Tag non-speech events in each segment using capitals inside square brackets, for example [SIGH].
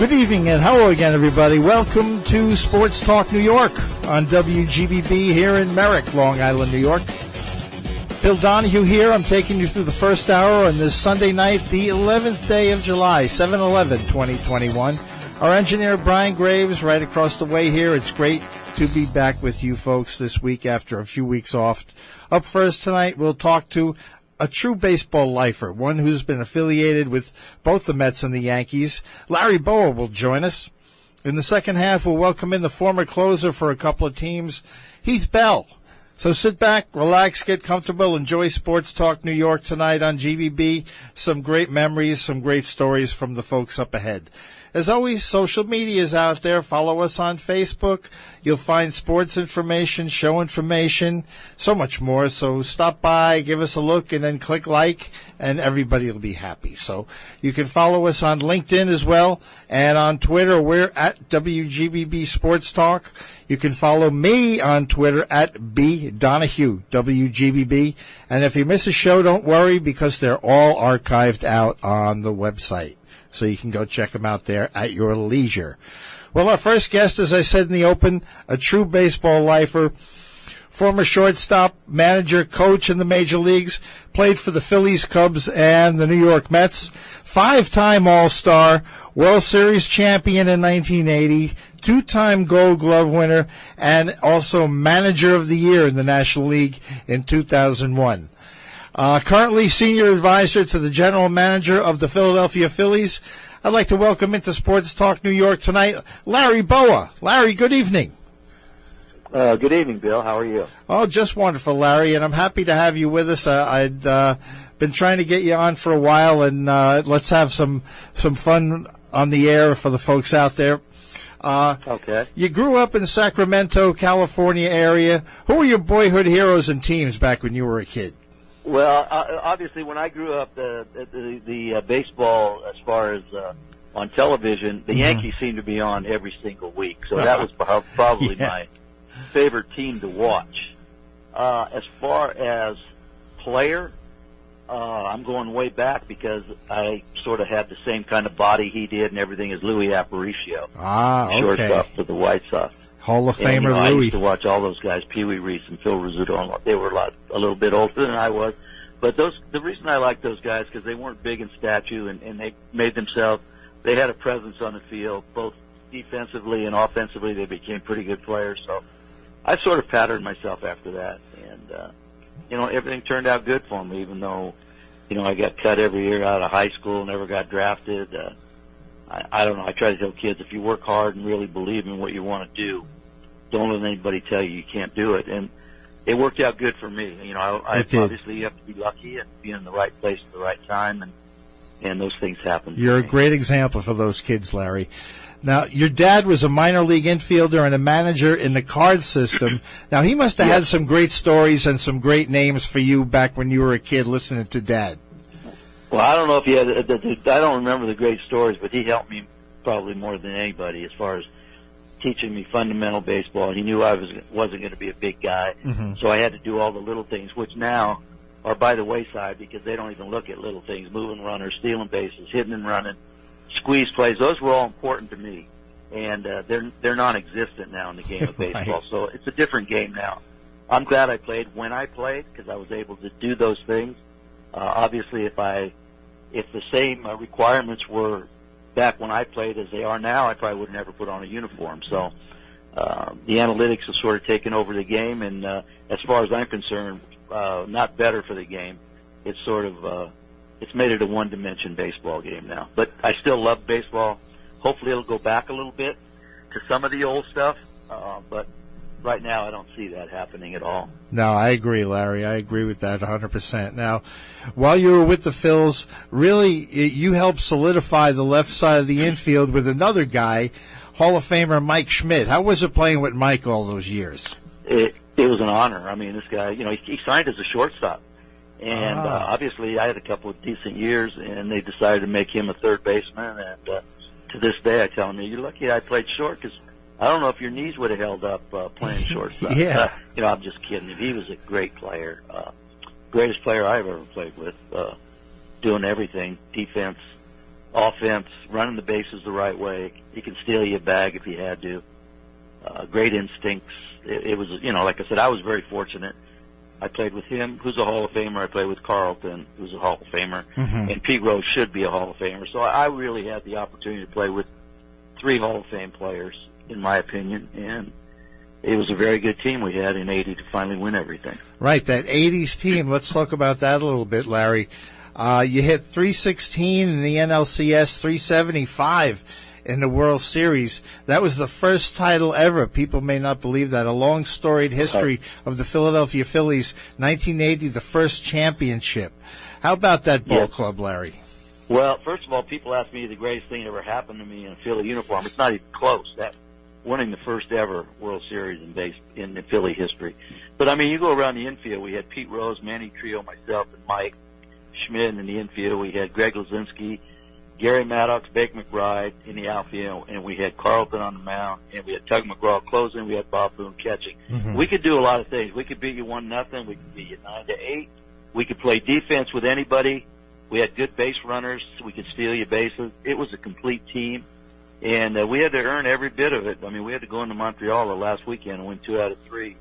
Good evening and hello again, everybody. Welcome to Sports Talk New York on WGBB here in Merrick, Long Island, New York. Bill Donahue here. I'm taking you through the first hour on this Sunday night, the 11th day of July, 7 11, 2021. Our engineer, Brian Graves, right across the way here. It's great to be back with you folks this week after a few weeks off. Up first tonight, we'll talk to a true baseball lifer, one who's been affiliated with both the Mets and the Yankees. Larry Bowa will join us. In the second half, we'll welcome in the former closer for a couple of teams, Heath Bell. So sit back, relax, get comfortable, enjoy Sports Talk New York tonight on GBB. Some great memories, some great stories from the folks up ahead. As always, social media is out there. Follow us on Facebook. You'll find sports information, show information, so much more. So stop by, give us a look, and then click like, and everybody will be happy. So you can follow us on LinkedIn as well, and on Twitter, we're at WGBB Sports Talk. You can follow me on Twitter at B Donahue, WGBB. And if you miss a show, don't worry because they're all archived out on the website so you can go check them out there at your leisure. Well, our first guest, as I said in the open, a true baseball lifer, former shortstop, manager, coach in the major leagues, played for the Phillies, Cubs, and the New York Mets, five-time All-Star, World Series champion in 1980, two-time Gold Glove winner, and also manager of the year in the National League in 2001. Uh, currently senior advisor to the general manager of the Philadelphia Phillies. I'd like to welcome into Sports Talk New York tonight, Larry Bowa. Larry, good evening. Uh, good evening, Bill. How are you? Oh, just wonderful, Larry, and I'm happy to have you with us. Uh, I'd uh, been trying to get you on for a while, and uh, let's have some some fun on the air for the folks out there. Uh, okay. You grew up in Sacramento, California area. Who were your boyhood heroes and teams back when you were a kid? Well, uh, obviously, when I grew up, the the, the uh, baseball, as far as uh, on television, the mm-hmm. Yankees seemed to be on every single week, so that was [LAUGHS] probably yeah. my favorite team to watch. Uh, as far as player, uh, I'm going way back because I sort of had the same kind of body he did and everything as Luis Aparicio. Ah, okay. Shortstop for the White Sox. Hall of Famer and, you know, Louis. I used to watch all those guys, Pee Wee Reese and Phil Rizzuto. They were a lot, a little bit older than I was, but those. The reason I like those guys because they weren't big in stature and, and they made themselves. They had a presence on the field, both defensively and offensively. They became pretty good players. So I sort of patterned myself after that, and uh, you know everything turned out good for me, even though you know I got cut every year out of high school, never got drafted. Uh, I, I don't know. I try to tell kids if you work hard and really believe in what you want to do, don't let anybody tell you you can't do it. And it worked out good for me. You know, I, I obviously you have to be lucky and be in the right place at the right time, and and those things happen. You're a great example for those kids, Larry. Now, your dad was a minor league infielder and a manager in the card system. Now, he must have had some great stories and some great names for you back when you were a kid listening to dad. Well, I don't know if he had. I don't remember the great stories, but he helped me probably more than anybody as far as teaching me fundamental baseball. He knew I was wasn't going to be a big guy, mm-hmm. so I had to do all the little things, which now are by the wayside because they don't even look at little things: moving runners, stealing bases, hitting and running, squeeze plays. Those were all important to me, and uh, they're they're non-existent now in the game of [LAUGHS] baseball. right. So it's a different game now. I'm glad I played when I played because I was able to do those things. Uh, obviously, if I if the same uh, requirements were back when I played as they are now, I probably would never put on a uniform. So uh, the analytics have sort of taken over the game, and uh, as far as I'm concerned, uh, not better for the game. It's sort of uh, it's made it a one-dimension baseball game now. But I still love baseball. Hopefully, it'll go back a little bit to some of the old stuff. Uh, but right now, I don't see that happening at all. No, I agree, Larry. I agree with that 100%. Now, while you were with the Phils, really, you helped solidify the left side of the infield with another guy Hall of Famer Mike Schmidt. How was it playing with Mike all those years? It it was an honor. I mean, this guy, you know, he, he signed as a shortstop, and uh, Ah. obviously I had a couple of decent years, and they decided to make him a third baseman. And uh, to this day, I tell him, "You're lucky I played short because I don't know if your knees would have held up uh, playing shortstop." [LAUGHS] Yeah. Uh, you know, I'm just kidding. He was a great player, uh, greatest player I've ever played with, uh, doing everything: defense, offense, running the bases the right way. He can steal you a bag if he had to. Uh, great instincts. It, it was, you know, like I said, I was very fortunate. I played with him, who's a Hall of Famer. I played with Carlton, who's a Hall of Famer, and Pete Rose should be a Hall of Famer. So I really had the opportunity to play with three Hall of Fame players, in my opinion, and it was a very good team we had in '80 to finally win everything. Right, that 80s team. Let's talk about that a little bit, Larry. Uh, you hit 316 in the NLCS, 375 in the World Series. That was the first title ever. People may not believe that. A long storied history of the Philadelphia Phillies, 1980, the first championship. How about that ball Yes. club, Larry? Well, first of all, people ask me the greatest thing that ever happened to me in a Philly uniform. It's not even close. That winning the first ever World Series in base in the Philly history. But I mean, you go around the infield. We had Pete Rose, Manny Trillo, myself, and Mike Schmidt in the infield. We had Greg Luzinski, Gary Maddox, Bake McBride in the outfield, and we had Carlton on the mound, and we had Tug McGraw closing. We had Bob Boone catching. Mm-hmm. We could do a lot of things. We could beat you one nothing. We could beat you nine to eight. We could play defense with anybody. We had good base runners. We could steal your bases. It was a complete team, and uh, we had to earn every bit of it. I mean, we had to go into Montreal the last weekend and win two out of three,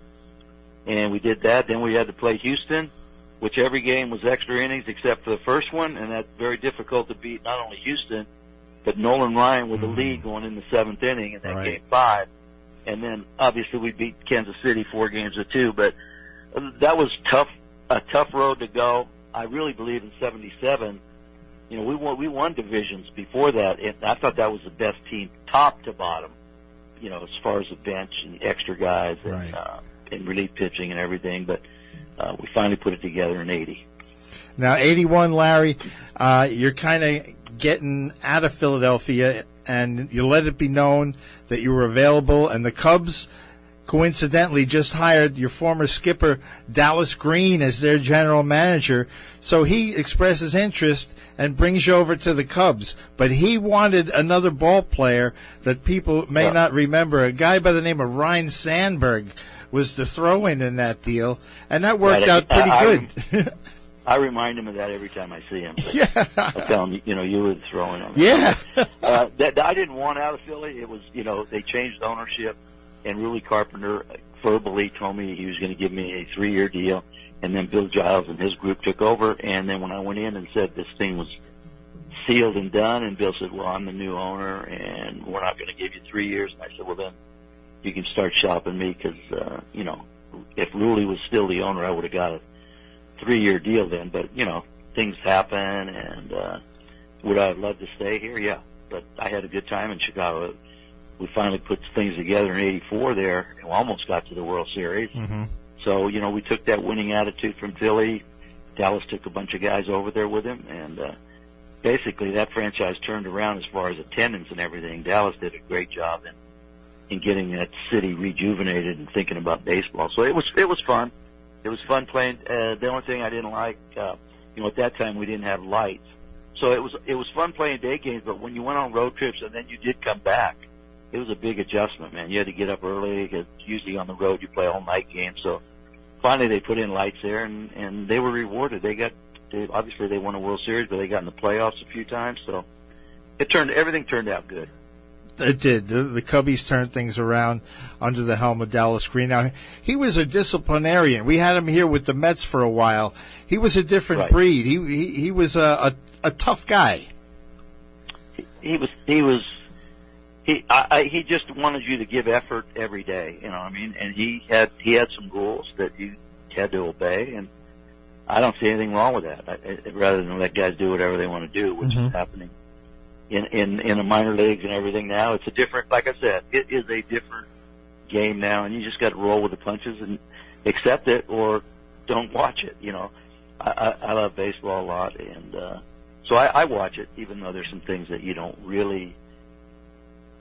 and we did that. Then we had to play Houston, which every game was extra innings except for the first one, and that's very difficult to beat. Not only Houston, but Nolan Ryan with the lead going in the seventh inning in that Right. game five, and then obviously we beat Kansas City four games to two. But that was tough, a tough road to go. I really believe in '77. You know, we won we won divisions before that, and I thought that was the best team, top to bottom. You know, as far as the bench and the extra guys and Right. uh, and relief pitching and everything. But uh, we finally put it together in '80. Now, 81, Larry, uh, you're kind of getting out of Philadelphia, and you let it be known that you were available, and the Cubs coincidentally just hired your former skipper, Dallas Green, as their general manager. So he expresses interest and brings you over to the Cubs. But he wanted another ball player that people may Yeah. not remember. A guy by the name of Ryne Sandberg was the throw in in that deal, and that worked Right, out I- pretty I- good. I remind him of that every time I see him. yeah. I tell him, you know, you were throwing him. Yeah. uh, that I didn't want out of Philly. It was, you know, they changed ownership, and Ruly Carpenter verbally told me he was going to give me a three-year deal, and then Bill Giles and his group took over. And then when I went in and said this thing was sealed and done, and Bill said, "Well, I'm the new owner, and we're not going to give you three years," and I said, "Well, then you can start shopping me because, uh, you know, if Ruly was still the owner, I would have got a three-year deal then. But you know, things happen, and uh, would I love to stay here? Yeah, but I had a good time in Chicago. We finally put things together in '84 there, and almost got to the World Series. hmm So you know, we took that winning attitude from Philly. Dallas took a bunch of guys over there with him, and uh, basically that franchise turned around as far as attendance and everything. Dallas did a great job in in getting that city rejuvenated and thinking about baseball. So it was it was fun. It was fun playing. Uh, the only thing I didn't like, uh, you know, at that time we didn't have lights, so it was it was fun playing day games. But when you went on road trips and then you did come back, it was a big adjustment, man. You had to get up early because usually on the road you play all night games. So finally they put in lights there, and and they were rewarded. They got they, obviously they won a World Series, but they got in the playoffs a few times. So it turned everything turned out good. It did. The, the Cubbies turned things around under the helm of Dallas Green. Now, he was a disciplinarian. We had him here with the Mets for a while. He was a different Right. breed. He, he he was a, a a tough guy. he was he was he I, I, he just wanted you to give effort every day. You know, what I mean, and he had he had some rules that you had to obey, and I don't see anything wrong with that. I, rather than let guys do whatever they want to do, which Mhm. is happening in in in the minor leagues and everything now. It's a different, like I said, it is a different game now, and you just got to roll with the punches and accept it or don't watch it. You know, I, I, I love baseball a lot, and uh, so I, I watch it, even though there's some things that you don't really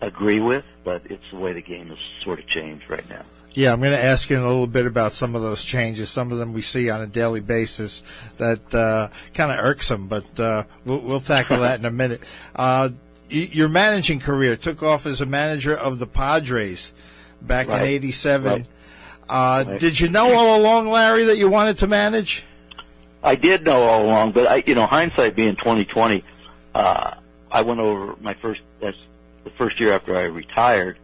agree with, but it's the way the game has sort of changed right now. Yeah, I'm going to ask you in a little bit about some of those changes. Some of them we see on a daily basis that uh, kind of irksome, but uh, we'll, we'll tackle that in a minute. Uh, your managing career took off as a manager of the Padres back Right. in '87. Right. Uh, Right. Did you know all along, Larry, that you wanted to manage? I did know all along, but I, you know, hindsight being 2020, uh, I went over my first, that's the first year after I retired,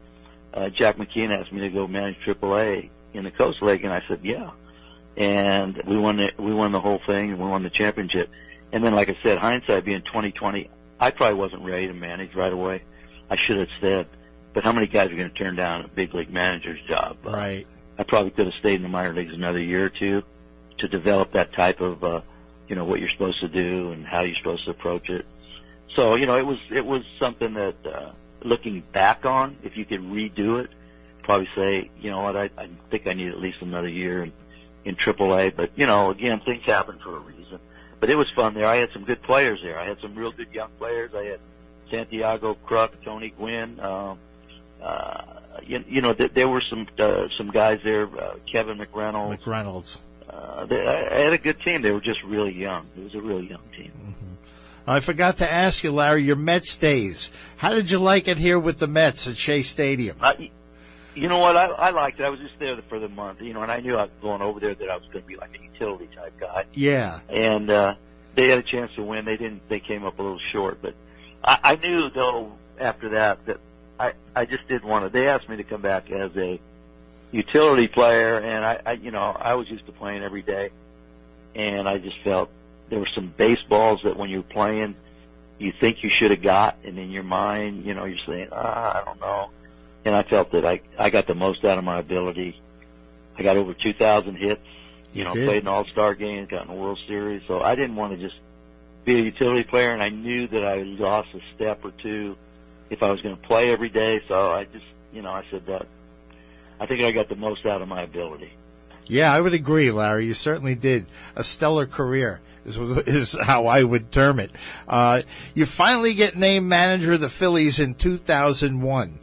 uh, Jack McKeon asked me to go manage AAA in the Coast League, and I said, yeah. And we won the, we won the whole thing, and we won the championship. And then, like I said, hindsight being 2020, I probably wasn't ready to manage right away. I should have said, but how many guys are going to turn down a big league manager's job? Uh, Right. I probably could have stayed in the minor leagues another year or two to develop that type of, uh, you know, what you're supposed to do and how you're supposed to approach it. So, you know, it was, it was something that, uh, looking back on, if you could redo it, probably say, you know what, I, I think I need at least another year in, in AAA. But, you know, again, things happen for a reason. But it was fun there. I had some good players there. I had some real good young players. I had Santiago Kruk, Tony Gwynn, um, uh, you, you know, th- there were some uh, some guys there, uh, Kevin McReynolds. McReynolds. Uh, they, I I had a good team. They were just really young. It was a really young team. I forgot to ask you, Larry, your Mets days. How did you like it here with the Mets at Shea Stadium? I, you know what? I, I liked it. I was just there for the month, you know, and I knew I was going over there that I was going to be like a utility type guy. Yeah. And uh, they had a chance to win. They didn't. They came up a little short, but I, I knew though after that that I I just didn't want to. They asked me to come back as a utility player, and I, I you know I was used to playing every day, and I just felt there were some baseballs that when you're playing, you think you should have got, and in your mind, you know, you're saying, ah, I don't know. And I felt that I I got the most out of my ability. I got over 2,000 hits. You, You know, did. played in All Star games, got in the World Series. So I didn't want to just be a utility player, and I knew that I lost a step or two if I was going to play every day. So I just, you know, I said that. I think I got the most out of my ability. Yeah, I would agree, Larry. You certainly did. A stellar career is, [LAUGHS] is how I would term it. Uh, you finally get named manager of the Phillies in 2001.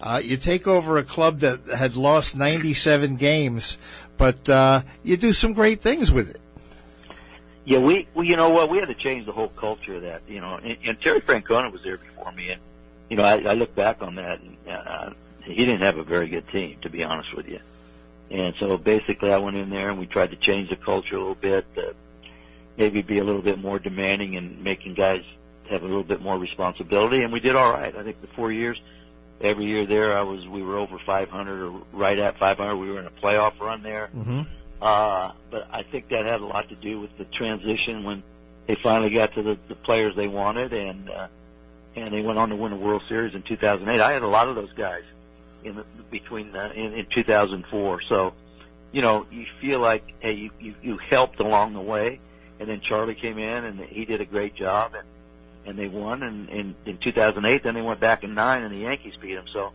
Uh, you take over a club that had lost 97 games, but uh, you do some great things with it. Yeah, we, we, you know what, we had to change the whole culture of that, you know, and, and Terry Francona was there before me, and, you know, I, I look back on that, and, uh, he didn't have a very good team, to be honest with you. And so basically I went in there and we tried to change the culture a little bit, uh, maybe be a little bit more demanding and making guys have a little bit more responsibility, and we did all right. I think the four years, every year there, I was, we were over 500 or right at 500. We were in a playoff run there. Mm-hmm. Uh, but I think that had a lot to do with the transition when they finally got to the, the players they wanted, and uh, and they went on to win the World Series in 2008. I had a lot of those guys in the, between uh, in, in 2004. So, you know, you feel like hey, you, you you helped along the way, and then Charlie came in and he did a great job, and and they won. And in in 2008, then they went back in nine, and the Yankees beat them. So,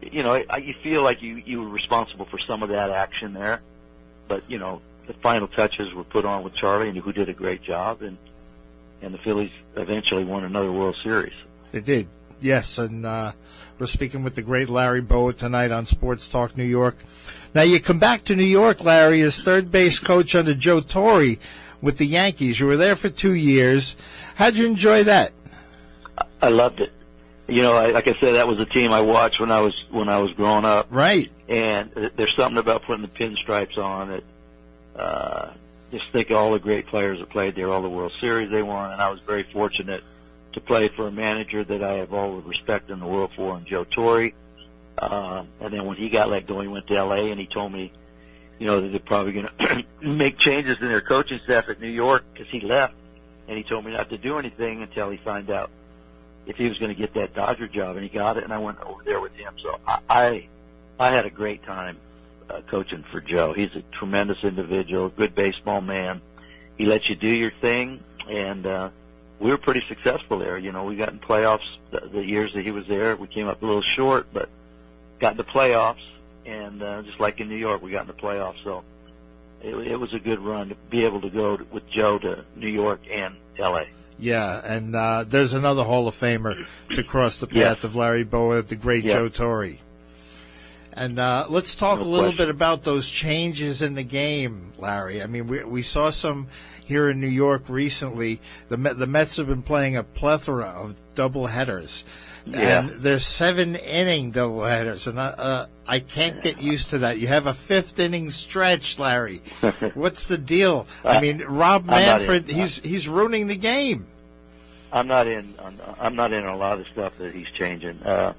you know, I, you feel like you you were responsible for some of that action there but you know the final touches were put on with Charlie, and who did a great job, and and the Phillies eventually won another World Series. They did. Yes, and uh, we're speaking with the great Larry Bowa tonight on Sports Talk New York. Now you come back to New York, Larry, as third base coach under Joe Torre with the Yankees. You were there for two years. How'd you enjoy that? I loved it. You know, I, like I said, that was a team I watched when I was when I was growing up, Right. and there's something about putting the pinstripes on it. Uh, just think of all the great players that played there, all the World Series they won, and I was very fortunate to play for a manager that I have all the respect in the world for, and Joe Torre. Um, and then when he got let go, he went to L.A. and he told me, you know, that they're probably going to [CLEARS THROAT] make changes in their coaching staff at New York because he left, and he told me not to do anything until he find out if he was going to get that Dodger job, and he got it, and I went over there with him. So I, I, I had a great time uh, coaching for Joe. He's a tremendous individual, good baseball man. He lets you do your thing, and uh, we were pretty successful there. You know, we got in playoffs the, the years that he was there. We came up a little short, but got in the playoffs, and uh, just like in New York, we got in the playoffs. So it, it was a good run to be able to go to, with Joe to New York and L.A. Yeah, and uh, there's another Hall of Famer to cross the path Yes. of Larry Bowa, the great. Joe Torre. And uh, let's talk No a little question. bit about those changes in the game, Larry. I mean, we we saw some here in New York recently. The Met, the Mets have been playing a plethora of double headers. Yeah. And there's seven inning double headers, and I, uh, I can't get used to that. You have a fifth inning stretch, Larry. [LAUGHS] What's the deal? I mean, Rob I'm. Manfred, he's he's ruining the game. I'm not in. on- I'm not in a lot of stuff that he's changing. Uh,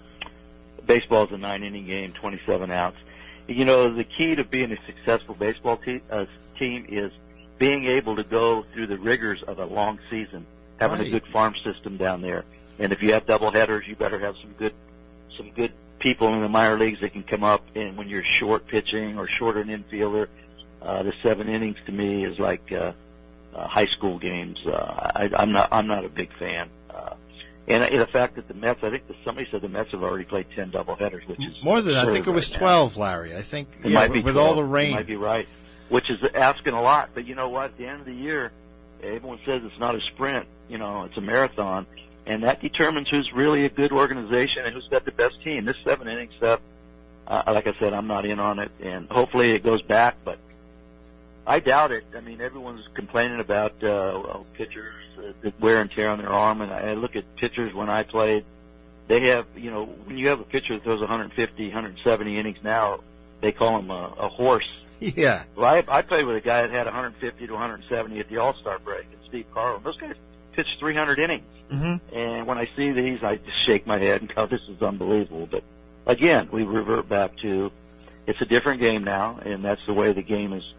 baseball's a nine inning game, 27 outs. You know, the key to being a successful baseball te- uh, team is being able to go through the rigors of a long season, having Right. a good farm system down there. And if you have double headers, you better have some good, some good people in the minor leagues that can come up. And when you're short pitching or short an infielder, uh, the seven innings to me is like uh, uh, high school games. Uh, I, I'm not. I'm not a big fan. And, the fact that the Mets, I think that somebody said the Mets have already played ten double headers, which is More than I think it was right now. twelve, Larry. I think It yeah, might be with 12. all the You rain. might be right, which is asking a lot. But you know what? At the end of the year, everyone says it's not a sprint. You know, it's a marathon, and that determines who's really a good organization and who's got the best team. This seven inning stuff, uh, like I said, I'm not in on it, and hopefully it goes back. But I doubt it. I mean, everyone's complaining about uh, well, pitchers, the wear and tear on their arm, and I look at pitchers when I played. They have, you know, when you have a pitcher that throws 150, 170 innings now, they call him a, a horse. [LAUGHS] Yeah, Well, I, I played with a guy that had 150 to 170 at the All Star break, and Steve Carlton. Those guys pitched 300 innings, hmm and when I see these, I just shake my head and go, "This is unbelievable." But again, we revert back to it's a different game now, and that's the way the game is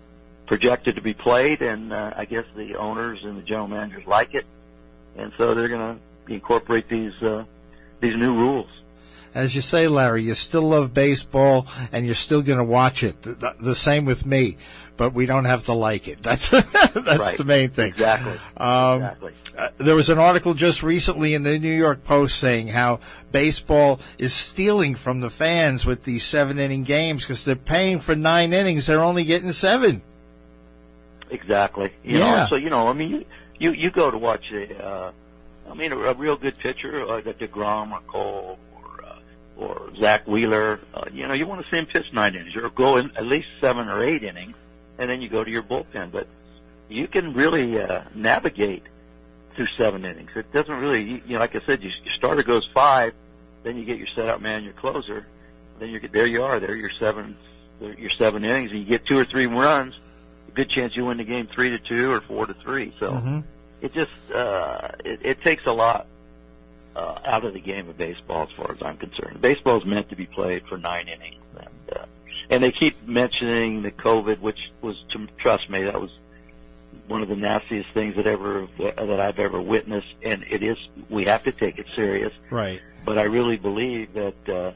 projected to be played. And uh, I guess the owners and the general managers like it, and so they're going to incorporate these uh, these new rules. as you say, Larry, you still love baseball and you're still going to watch it. The, the, same with me, but we don't have to like it. [LAUGHS] That's that's Right. the main thing. Exactly. Um, exactly. Uh, there was an article just recently in the New York Post saying how baseball is stealing from the fans with these seven inning games because they're paying for nine innings. They're only getting seven. Exactly. You Yeah. know, so you know, I mean, you you, go to watch a, uh, I mean, a, a real good pitcher like a Degrom or Cole or uh, or Zack Wheeler. Uh, you know, you want to see him pitch nine innings or go in at least seven or eight innings, and then you go to your bullpen. But you can really uh, navigate through seven innings. It doesn't really, you, you know, like I said, your, your starter goes five, then you get your setup man, your closer, then you get there. You are there. Your seven, your seven innings, and you get two or three runs good chance you win the game three to two or four to three. So Mhm. it just uh, it, it takes a lot uh, out of the game of baseball, as far as I'm concerned. Baseball is meant to be played for nine innings, and uh, and they keep mentioning the COVID, which was to trust me, that was one of the nastiest things that ever that I've ever witnessed, and it is we have to take it serious Right. but I really believe that uh,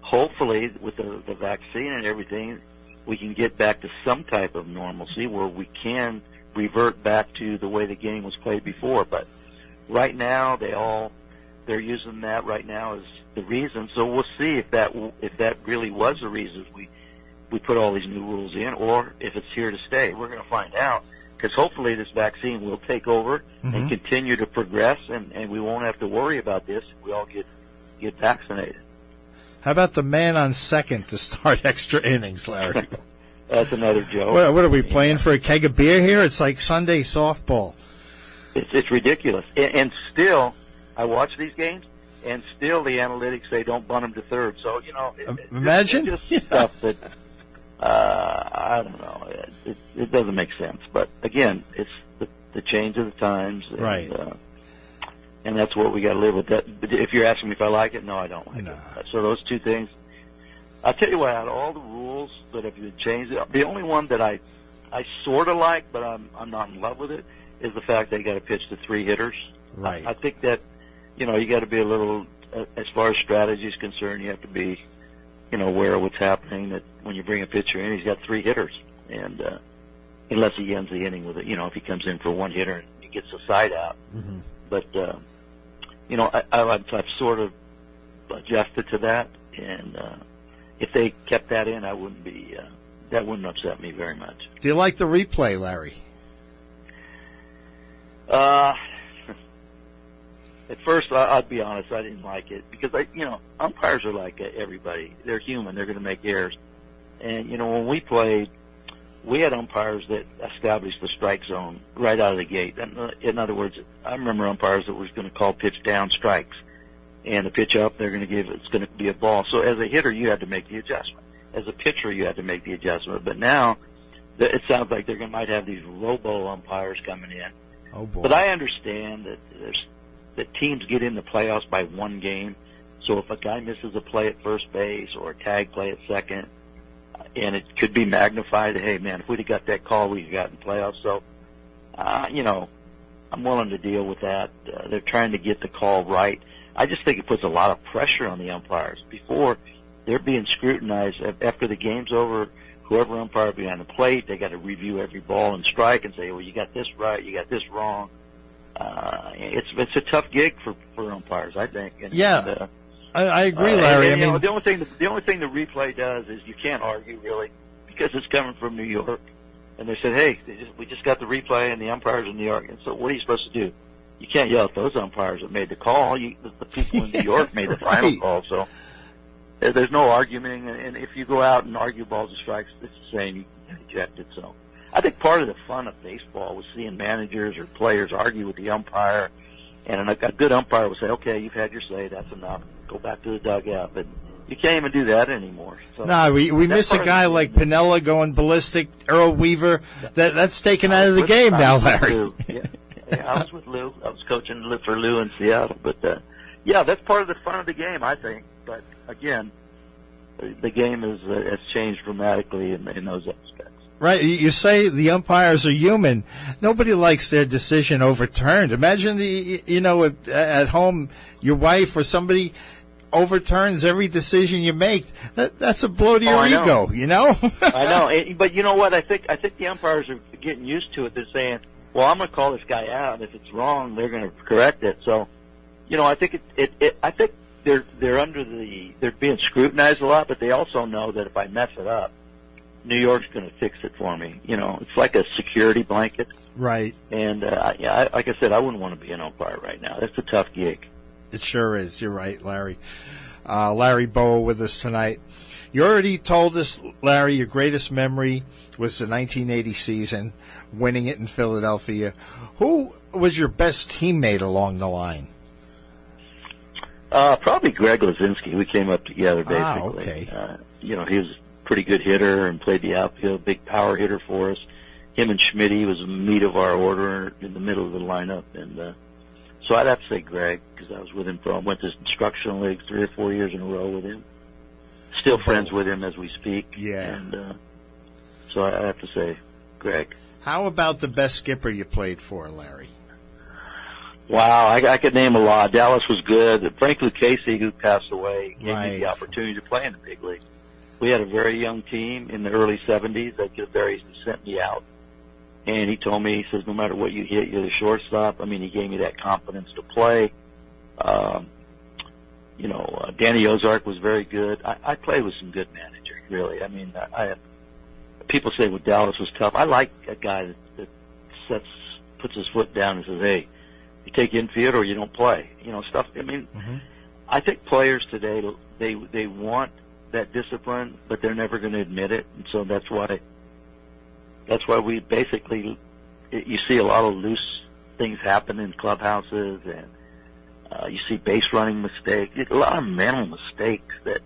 hopefully with the, the vaccine and everything, we can get back to some type of normalcy where we can revert back to the way the game was played before. But right now, they all they're using that right now as the reason. So we'll see if that if that really was the reason we we put all these new rules in, or if it's here to stay. We're going to find out because hopefully this vaccine will take over Mhm. and continue to progress, and, and we won't have to worry about this. if We all get get vaccinated. How about the man on second to start [LAUGHS] extra innings, Larry? That's another joke. what, what are we playing for a keg of beer here? It's like Sunday softball. It's it's ridiculous, and, and still, I watch these games, and still the analytics say don't bunt them to third. So you know, it, it's imagine? just, it's just stuff that uh, I don't know. It, it, it doesn't make sense. But again, it's the, the change of the times, and, Right. Uh, and that's what we got to live with. That. But if you're asking me if I like it, no, I don't like No. it. So those two things. I'll tell you what. Out of all the rules that have been changed, the only one that I I sort of like, but I'm I'm not in love with it, is the fact they got to pitch to three hitters. Right. I, I think that you know you got to be a little uh, as far as strategy is concerned. You have to be you know aware of what's happening. That when you bring a pitcher in, he's got three hitters, and uh, unless he ends the inning with it, you know, if he comes in for one hitter and he gets a side out. Mhm. But uh, you know, I, I've sort of adjusted to that, and uh, if they kept that in, I wouldn't be. Uh, that wouldn't upset me very much. Do you like the replay, Larry? Uh, at first, I, I'll be honest, I didn't like it because I, you know, umpires are like everybody. They're human. They're going to make errors. And you know, when we played, we had umpires that established the strike zone right out of the gate. And uh, in other words, I remember umpires that was going to call pitch down strikes, and the pitch up they're going to give it's going to be a ball. So as a hitter, you had to make the adjustment. As a pitcher, you had to make the adjustment. But now, it sounds like they're going might have these robo umpires coming in. Oh boy! But I understand that there's that teams get in the playoffs by one game. So if a guy misses a play at first base or a tag play at second, and it could be magnified, hey man, if we'd have got that call, we'd have gotten playoffs. So, uh, you know, I'm willing to deal with that. Uh, they're trying to get the call right. I just think it puts a lot of pressure on the umpires. Before they're being scrutinized after the game's over, whoever umpire behind the plate, they got to review every ball and strike and say, well, you got this right, you got this wrong uh, it's it's a tough gig for for umpires, I think. And, yeah, and, uh, I, I agree, uh, Larry. And, and, I mean, know, the only thing the only thing the replay does is you can't argue really because it's coming from New York, and they said, hey, they just, we just got the replay and the umpires in New York, and so what are you supposed to do? You can't yell at those umpires that made the call. You, the, the people in New York made the [LAUGHS] right. final call, so there's no arguing. And if you go out and argue balls and strikes, it's the same. You get ejected. So I think part of the fun of baseball was seeing managers or players argue with the umpire, and a, a good umpire would say, "Okay, you've had your say. That's enough. Go back to the dugout." But you can't even do that anymore. So no, we we miss a guy like Piniella going ballistic, Earl Weaver. That that's taken out of the game now, Larry. [LAUGHS] yeah. yeah, I was with Lou. I was coaching for Lou in Seattle. But uh, yeah, that's part of the fun of the game, I think. But again, the game is uh, has changed dramatically in, in those. Right. You say the umpires are human. Nobody likes their decision overturned. Imagine the, you know, at, at home, your wife or somebody overturns every decision you make. That, that's a blow to oh, your oh, ego, you know? [LAUGHS] I know. But you know what? I think, I think the umpires are getting used to it. They're saying, well, I'm going to call this guy out. And if it's wrong, they're going to correct it. So, you know, I think it, it, it, I think they're, they're under the, they're being scrutinized a lot, but they also know that if I mess it up, New York's going to fix it for me. You know, it's like a security blanket. Right. And uh, yeah, I, like I said, I wouldn't want to be an umpire right now. That's a tough gig. It sure is. You're right, Larry. Uh, Larry Bowa with us tonight. You already told us, Larry, your greatest memory was the 1980 season, winning it in Philadelphia. Who was your best teammate along the line? Uh, probably Greg Luzinski. We came up together basically. Ah, okay. Uh, you know, he was pretty good hitter and played the outfield, big power hitter for us. Him and Schmidt was the meat of our order in the middle of the lineup, and uh, so I'd have to say Greg because I was with him for I went to instructional leagues three or four years in a row with him. Still friends with him as we speak. Yeah. And uh, so I have to say Greg. How about the best skipper you played for, Larry? Wow, I, I could name a lot. Dallas was good. Frank Lucchesi, who passed away, gave Right. me the opportunity to play in the big league. We had a very young team in the early 70s that could very sent me out. And he told me, he says, no matter what you hit, you're the shortstop. I mean, he gave me that confidence to play. Um, you know, uh, Danny Ozark was very good. I, I played with some good managers, really. I mean, I, I people say well Dallas was tough. I like a guy that, that sets puts his foot down and says, "Hey, you take infield or you don't play." You know, stuff. I mean, Mhm. I think players today they they want that discipline, but they're never going to admit it, and so that's why that's why we basically you see a lot of loose things happen in clubhouses and uh, you see base running mistakes, a lot of mental mistakes that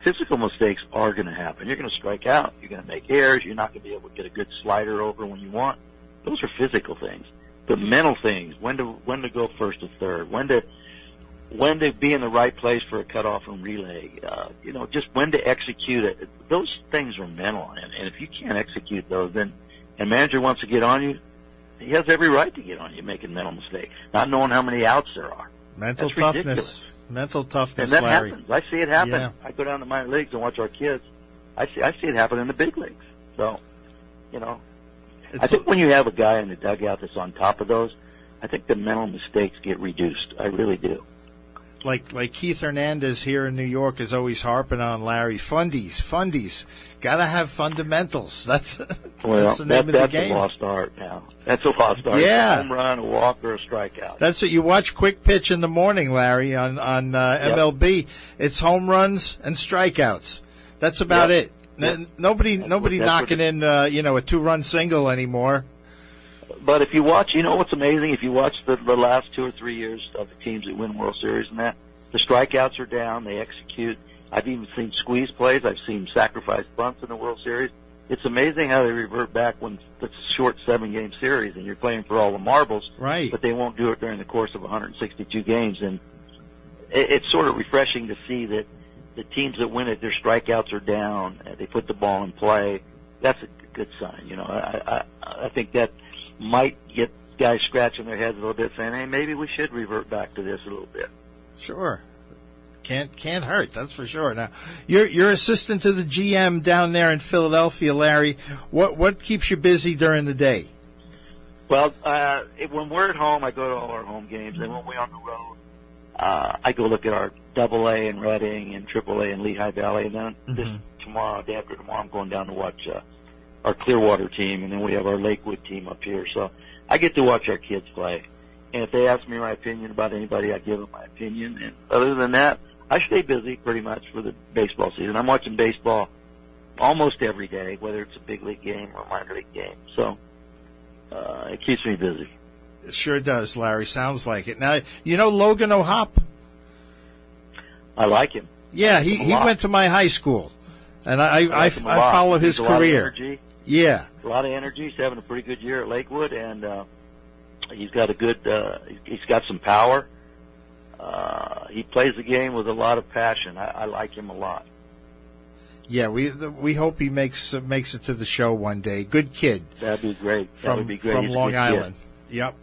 physical mistakes are going to happen. You're going to strike out. You're going to make errors. You're not going to be able to get a good slider over when you want. Those are physical things. The mental things, when to when to go first or third, when to when to be in the right place for a cutoff and relay, uh, you know, just when to execute it. Those things are mental, and, and if you can't execute those, then and manager wants to get on you, he has every right to get on you making mental mistakes, not knowing how many outs there are. Mental That's toughness. ridiculous. Mental toughness, And that Larry. happens. I see it happen. Yeah. I go down to minor leagues and watch our kids. I see I see it happen in the big leagues. So, you know, I It's think when you have a guy in the dugout that's on top of those, I think the mental mistakes get reduced. I really do. Like like Keith Hernandez here in New York is always harping on Larry fundies, fundies. Got to have fundamentals. [LAUGHS] That's Well, that's the that, name of that's the game. a lost art now. That's a lost art. Yeah. A home run, a walk, or a strikeout. That's what you watch quick pitch in the morning, Larry, on on uh, Yep. MLB. It's home runs and strikeouts. That's about Yep. it. N- Nobody nobody that's what knocking in uh, you know a two run single anymore. But if you watch, you know what's amazing? If you watch the, the last two or three years of the teams that win World Series and that, the strikeouts are down. They execute. I've even seen squeeze plays. I've seen sacrifice bunts in the World Series. It's amazing how they revert back when it's a short seven game series and you're playing for all the marbles. Right. But they won't do it during the course of 162 games. And it, it's sort of refreshing to see that the teams that win it, their strikeouts are down. They put the ball in play. That's a good sign. You know, I, I, I think that might get guys scratching their heads a little bit saying, hey, maybe we should revert back to this a little bit. Sure. Can't can't hurt, that's for sure. Now, you're you're assistant to the GM down there in Philadelphia, Larry. What what keeps you busy during the day? Well, uh, it, when we're at home, I go to all our home games, and when we're on the road, uh, I go look at our Double A in Reading and Triple A in Lehigh Valley, and then this tomorrow, day after tomorrow, I'm going down to watch uh, our Clearwater team, and then we have our Lakewood team up here. So I get to watch our kids play, and if they ask me my opinion about anybody, I give them my opinion. And other than that, I stay busy pretty much for the baseball season. I'm watching baseball almost every day, whether it's a big league game or a minor league game. So uh, it keeps me busy. It sure does, Larry. Sounds like it. Now, you know Logan O'Hoppe? I like him. Yeah, he, he went to my high school, and I I, I, I, like him a I follow his a lot of career. Yeah, a lot of energy. He's having a pretty good year at Lakewood, and uh, he's got a good. Uh, he's got some power. Uh, he plays the game with a lot of passion. I, I like him a lot. yeah. We we hope he makes uh, makes it to the show one day. Good kid. That'd be great. that from would be great. from He's Long good kid. Island. Yep.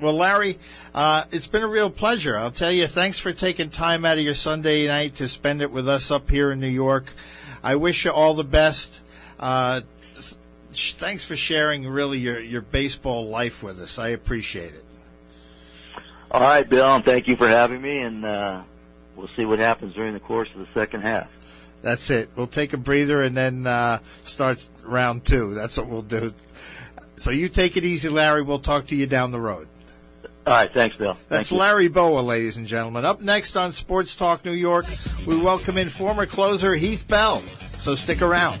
Well, Larry, uh, it's been a real pleasure. I'll tell you, thanks for taking time out of your Sunday night to spend it with us up here in New York. I wish you all the best. Uh, thanks for sharing really your, your baseball life with us. I appreciate it. All right, Bill, and thank you for having me. And uh, we'll see what happens during the course of the second half. That's it. We'll take a breather and then uh, start round two. That's what we'll do. So you take it easy, Larry. We'll talk to you down the road. All right, thanks, Bill. Thank That's you. Larry Bowa, ladies and gentlemen. Up next on Sports Talk New York, we welcome in former closer Heath Bell. So stick around.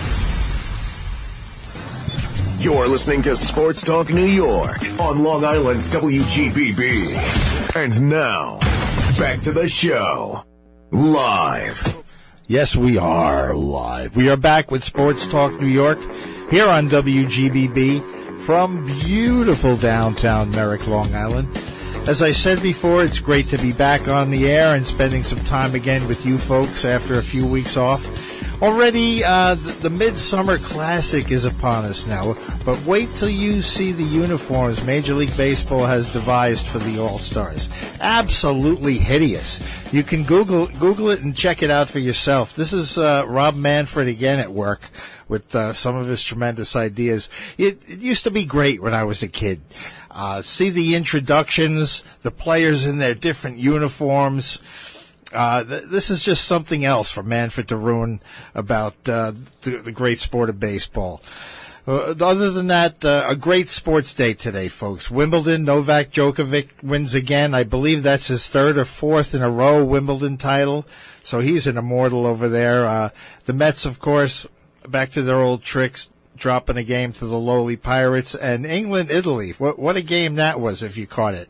You're listening to Sports Talk New York on Long Island's WGBB. And now, back to the show. Live. Yes, we are live. We are back with Sports Talk New York here on WGBB from beautiful downtown Merrick, Long Island. As I said before, it's great to be back on the air and spending some time again with you folks after a few weeks off. Already, uh, the, the Midsummer Classic is upon us now, but wait till you see the uniforms Major League Baseball has devised for the All Stars. Absolutely hideous. You can Google Google it and check it out for yourself. This is uh, Rob Manfred again at work with uh, some of his tremendous ideas. It, it used to be great when I was a kid. Uh, see the introductions, the players in their different uniforms. Uh, th- this is just something else for Manfred to ruin about uh, the, the great sport of baseball. Uh, other than that, uh, a great sports day today, folks. Wimbledon, Novak Djokovic wins again. I believe that's his third or fourth in a row Wimbledon title. So he's an immortal over there. Uh, the Mets, of course, back to their old tricks, dropping a game to the lowly Pirates. And England, Italy. What, what a game that was if you caught it.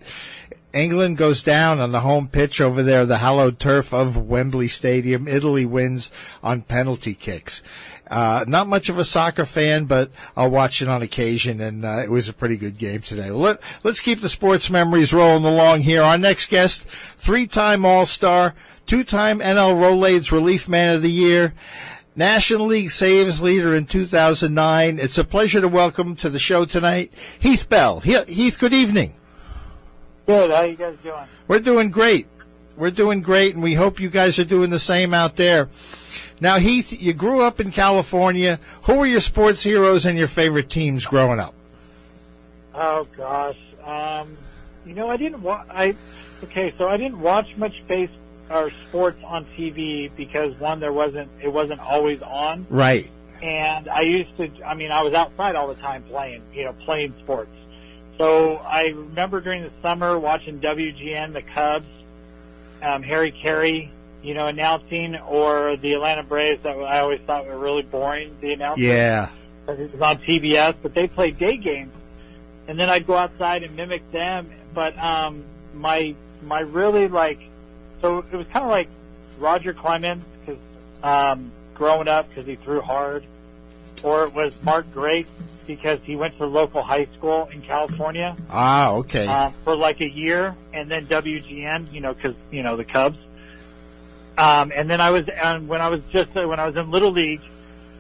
England goes down on the home pitch over there, the hallowed turf of Wembley Stadium. Italy wins on penalty kicks. Uh, not much of a soccer fan, but I'll watch it on occasion, and uh, it was a pretty good game today. Let, let's keep the sports memories rolling along here. Our next guest, three-time All-Star, two-time NL Rolaids Relief Man of the Year, National League saves leader in 2009. It's a pleasure to welcome to the show tonight Heath Bell. Heath, good evening. Good. How you guys doing? We're doing great. We're doing great, and we hope you guys are doing the same out there. Now, Heath, you grew up in California. Who were your sports heroes and your favorite teams growing up? Oh gosh, um, you know I didn't watch. I okay, so I didn't watch much base or sports on TV because one, there wasn't it wasn't always on. Right. And I used to. I mean, I was outside all the time playing. You know, playing sports. So I remember during the summer watching WGN, the Cubs, um, Harry Caray, you know, announcing, or the Atlanta Braves that I always thought were really boring. The announcement. Yeah. It was on TBS, but they played day games, and then I'd go outside and mimic them. But um, my my really like, so it was kind of like Roger Clemens because um, growing up because he threw hard, or it was Mark Grace because he went to the local high school in California. Ah, okay. Uh, for like a year, and then WGN, you know, because you know the Cubs. Um, and then I was, and when I was just uh, when I was in little league,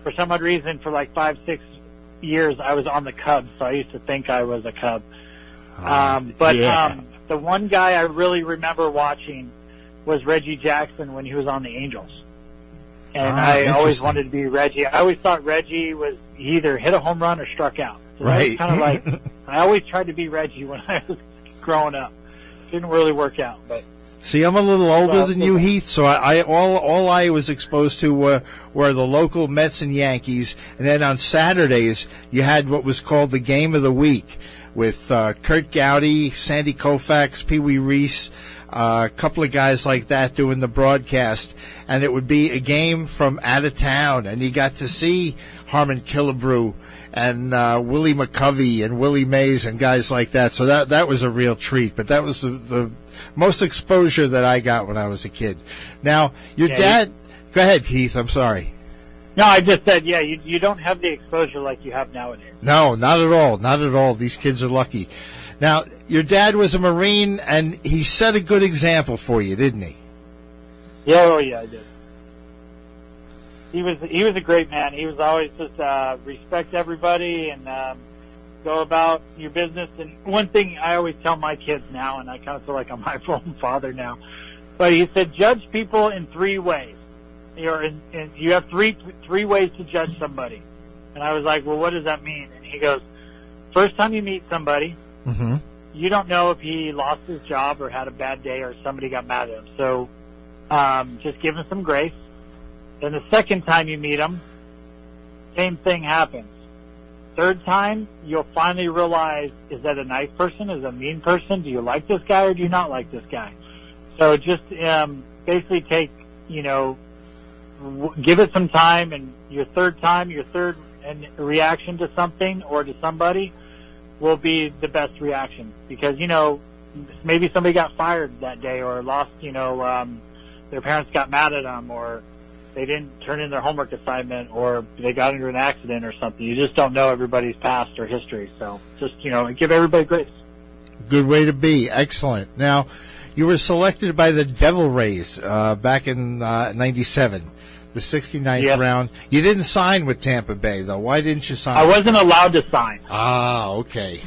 for some odd reason, for like five, six years, I was on the Cubs, so I used to think I was a Cub. Ah, Um, but yeah. um, the one guy I really remember watching was Reggie Jackson when he was on the Angels. And Ah, I always wanted to be Reggie. I always thought Reggie was he either hit a home run or struck out. So Right. kind of like [LAUGHS] I always tried to be Reggie when I was growing up. Didn't really work out, but See, I'm a little older Well, than you, Heath. So I, I all all I was exposed to were were the local Mets and Yankees, and then on Saturdays you had what was called the Game of the Week with uh, Kurt Gowdy, Sandy Koufax, Pee Wee Reese, uh, a couple of guys like that doing the broadcast, and it would be a game from out of town, and you got to see Harmon Killebrew and uh, Willie McCovey and Willie Mays and guys like that. So that that was a real treat. But that was the, the most exposure that I got when I was a kid. Now, your Yeah, dad. Go ahead, Keith. I'm sorry. no, I just said yeah. You you don't have the exposure like you have nowadays. No, not at all. Not at all. These kids are lucky. Now, your dad was a Marine, and he set a good example for you, didn't he? Yeah, oh yeah, I did. He was he was a great man. He was always just uh, respect everybody and um, go about your business. And one thing I always tell my kids now, and I kind of feel like I'm [LAUGHS] my own father now, but he said judge people in three ways. You're in, in, you have three three ways to judge somebody. And I was like, well, what does that mean? And he goes, first time you meet somebody, Mm-hmm. you don't know if he lost his job or had a bad day or somebody got mad at him. So um, just give him some grace. Then the second time you meet him, same thing happens. Third time, you'll finally realize, is that a nice person? Is a mean person? Do you like this guy or do you not like this guy? So just um, basically take, you know, w- give it some time and your third time, your third and reaction to something or to somebody will be the best reaction because you know maybe somebody got fired that day or lost you know um, their parents got mad at them or they didn't turn in their homework assignment or they got into an accident or something you just don't know everybody's past or history so just you know give everybody grace Good way to be. Excellent. Now, you were selected by the Devil Rays uh, back in uh, '97, the 69th Yes. round. You didn't sign with Tampa Bay, though. Why didn't you sign? i wasn't allowed to sign Ah, okay.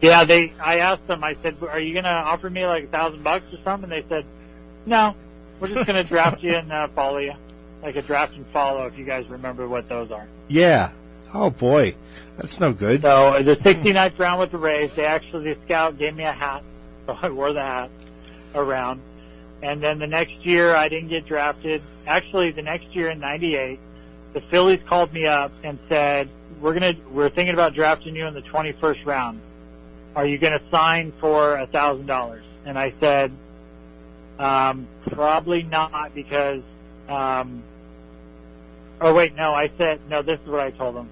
yeah they i asked them i said are you going to offer me like a thousand bucks or something they said no we're just going to draft you and uh, follow you like a draft and follow if you guys remember what those are Yeah. Oh boy, that's no good. So the 69th round with the Rays, they actually the scout gave me a hat, [LAUGHS] so I wore the hat around. And then the next year, I didn't get drafted. Actually, the next year in '98, the Phillies called me up and said, "We're gonna, we're thinking about drafting you in the 21st round. Are you gonna sign for a thousand dollars?" And I said, um, "Probably not because." Um, oh wait, no, I said no. This is what I told them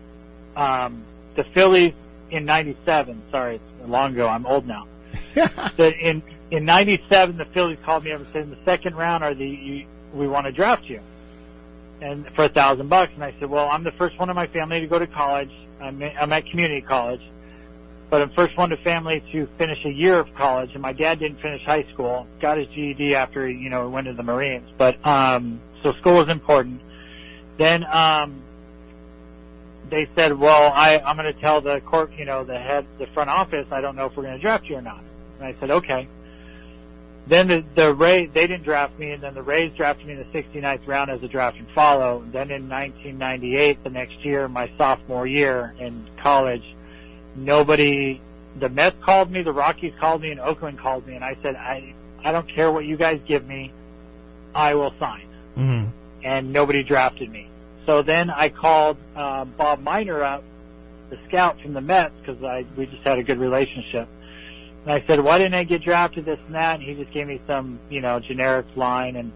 um, the Phillies in '97. Sorry, it's long ago. I'm old now. [LAUGHS] that in in '97, the Phillies called me up and said, "In the second round, are the you, we want to draft you?" And for a thousand bucks, and I said, "Well, I'm the first one in my family to go to college. I'm, I'm at community college, but I'm first one to family to finish a year of college. And my dad didn't finish high school, got his GED after he, you know, went to the Marines. But um, so school was important. Then um, they said, "Well, I, I'm going to tell the court, you know, the head, the front office. I don't know if we're going to draft you or not." And I said, "Okay." Then the, the Rays, they didn't draft me, and then the Rays drafted me in the 69th round as a draft and follow. And then in 1998, the next year, my sophomore year in college, nobody, the Mets called me, the Rockies called me, and Oakland called me, and I said, I, I don't care what you guys give me, I will sign. Mm-hmm. And nobody drafted me. So then I called uh, Bob Miner up, the scout from the Mets, because I we just had a good relationship. And I said, why didn't I get drafted this and that? And he just gave me some, you know, generic line. And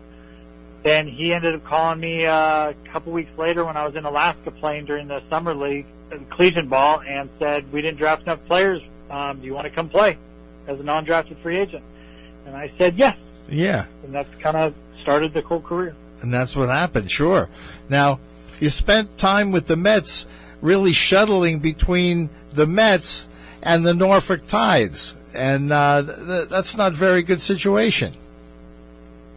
then he ended up calling me uh, a couple weeks later when I was in Alaska playing during the summer league, uh, collegiate ball, and said, we didn't draft enough players. Um, do you want to come play as a non-drafted free agent? And I said, yes. Yeah. And that's kind of started the cool career. And that's what happened, sure. Now, you spent time with the Mets really shuttling between the Mets and the Norfolk Tides and uh, th- that's not a very good situation.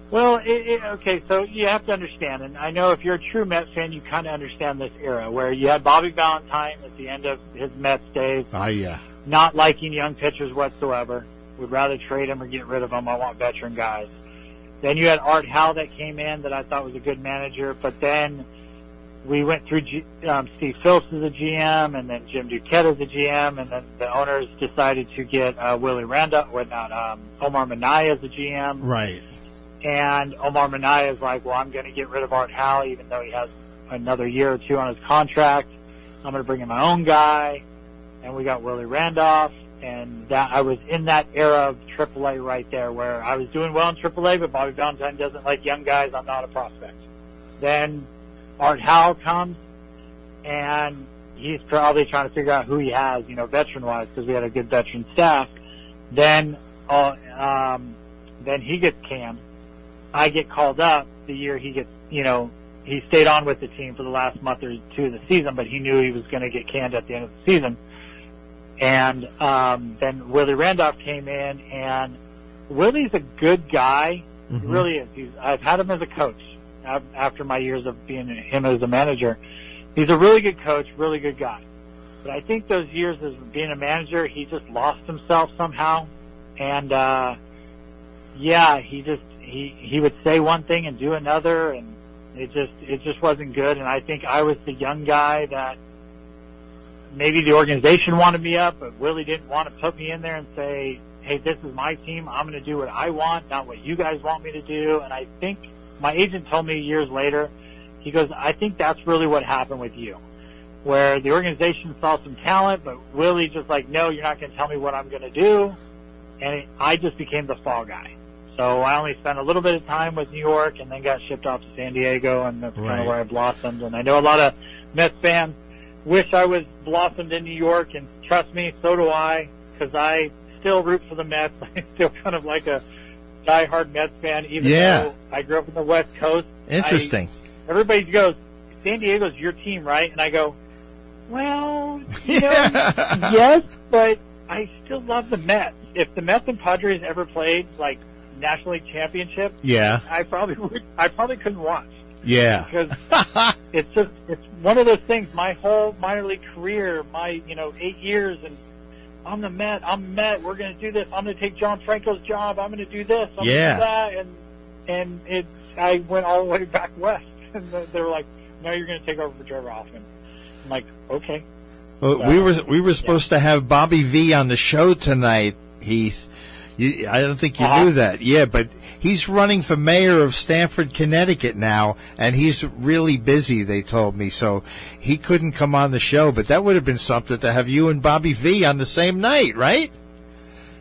Well, it, it, okay, so you have to understand, and I know if you're a true Mets fan, you kind of understand this era where you had Bobby Valentine at the end of his Mets days, Ah, yeah. not liking young pitchers whatsoever. Would rather trade them or get rid of them. I want veteran guys. Then you had Art Howe that came in that I thought was a good manager, but then we went through G, um, Steve Phillips as a GM, and then Jim Duquette as a GM, and then the owners decided to get uh, Willie Randolph, well, not um, Omar Minaya as a GM, Right. and Omar Minaya is like, well, I'm going to get rid of Art Howe, even though he has another year or two on his contract. I'm going to bring in my own guy, and we got Willie Randolph, and that I was in that era of AAA right there, where I was doing well in AAA, but Bobby Valentine doesn't like young guys. I'm not a prospect. Then Art Howe comes, and he's probably trying to figure out who he has, you know, veteran-wise, because we had a good veteran staff. Then, uh, um, then he gets canned. I get called up the year he gets, you know, he stayed on with the team for the last month or two of the season, but he knew he was going to get canned at the end of the season. And um, then Willie Randolph came in, and Willie's a good guy. He Mhm. really is. He's, I've had him as a coach after my years of being him as a manager. He's a really good coach, really good guy. But I think those years as being a manager, he just lost himself somehow. And uh, yeah, he just he he would say one thing and do another, and it just it just wasn't good. And I think I was the young guy that maybe the organization wanted me up, but Willie didn't want to put me in there and say, "Hey, this is my team. I'm going to do what I want, not what you guys want me to do." And I think my agent told me years later, he goes, "I think that's really what happened with you." Where the organization saw some talent, but Willie just like, no, you're not going to tell me what I'm going to do, and I just became the fall guy. So I only spent a little bit of time with New York, and then got shipped off to San Diego, and that's kind of where I blossomed. And I know a lot of Mets fans wish I was blossomed in New York, and trust me, so do I, because I still root for the Mets. [LAUGHS] I'm still kind of like a diehard Mets fan, even Yeah. though I grew up in the West Coast. Interesting. I, everybody goes, San Diego's your team, right? And I go, well, you know, [LAUGHS] yes, but I still love the Mets. If the Mets and Padres ever played like National League Championship, yeah. I probably [LAUGHS] would. I probably couldn't watch Yeah. because [LAUGHS] it's just it's one of those things. My whole minor league career, my you know eight years, and I'm the Met. I'm Met. We're going to do this. I'm going to take John Franco's job. I'm going to do this. I'm Yeah. to do that. And and it, I went all the way back west, [LAUGHS] and they were like, "No, you're going to take over for Trevor Hoffman." I'm like, "Okay." Well, we were we were supposed to have Bobby V on the show tonight, Heath. You, I don't think you Uh-huh. knew that. Yeah, but he's running for mayor of Stamford, Connecticut now, and he's really busy. They told me so he couldn't come on the show. But that would have been something to have you and Bobby V on the same night, right?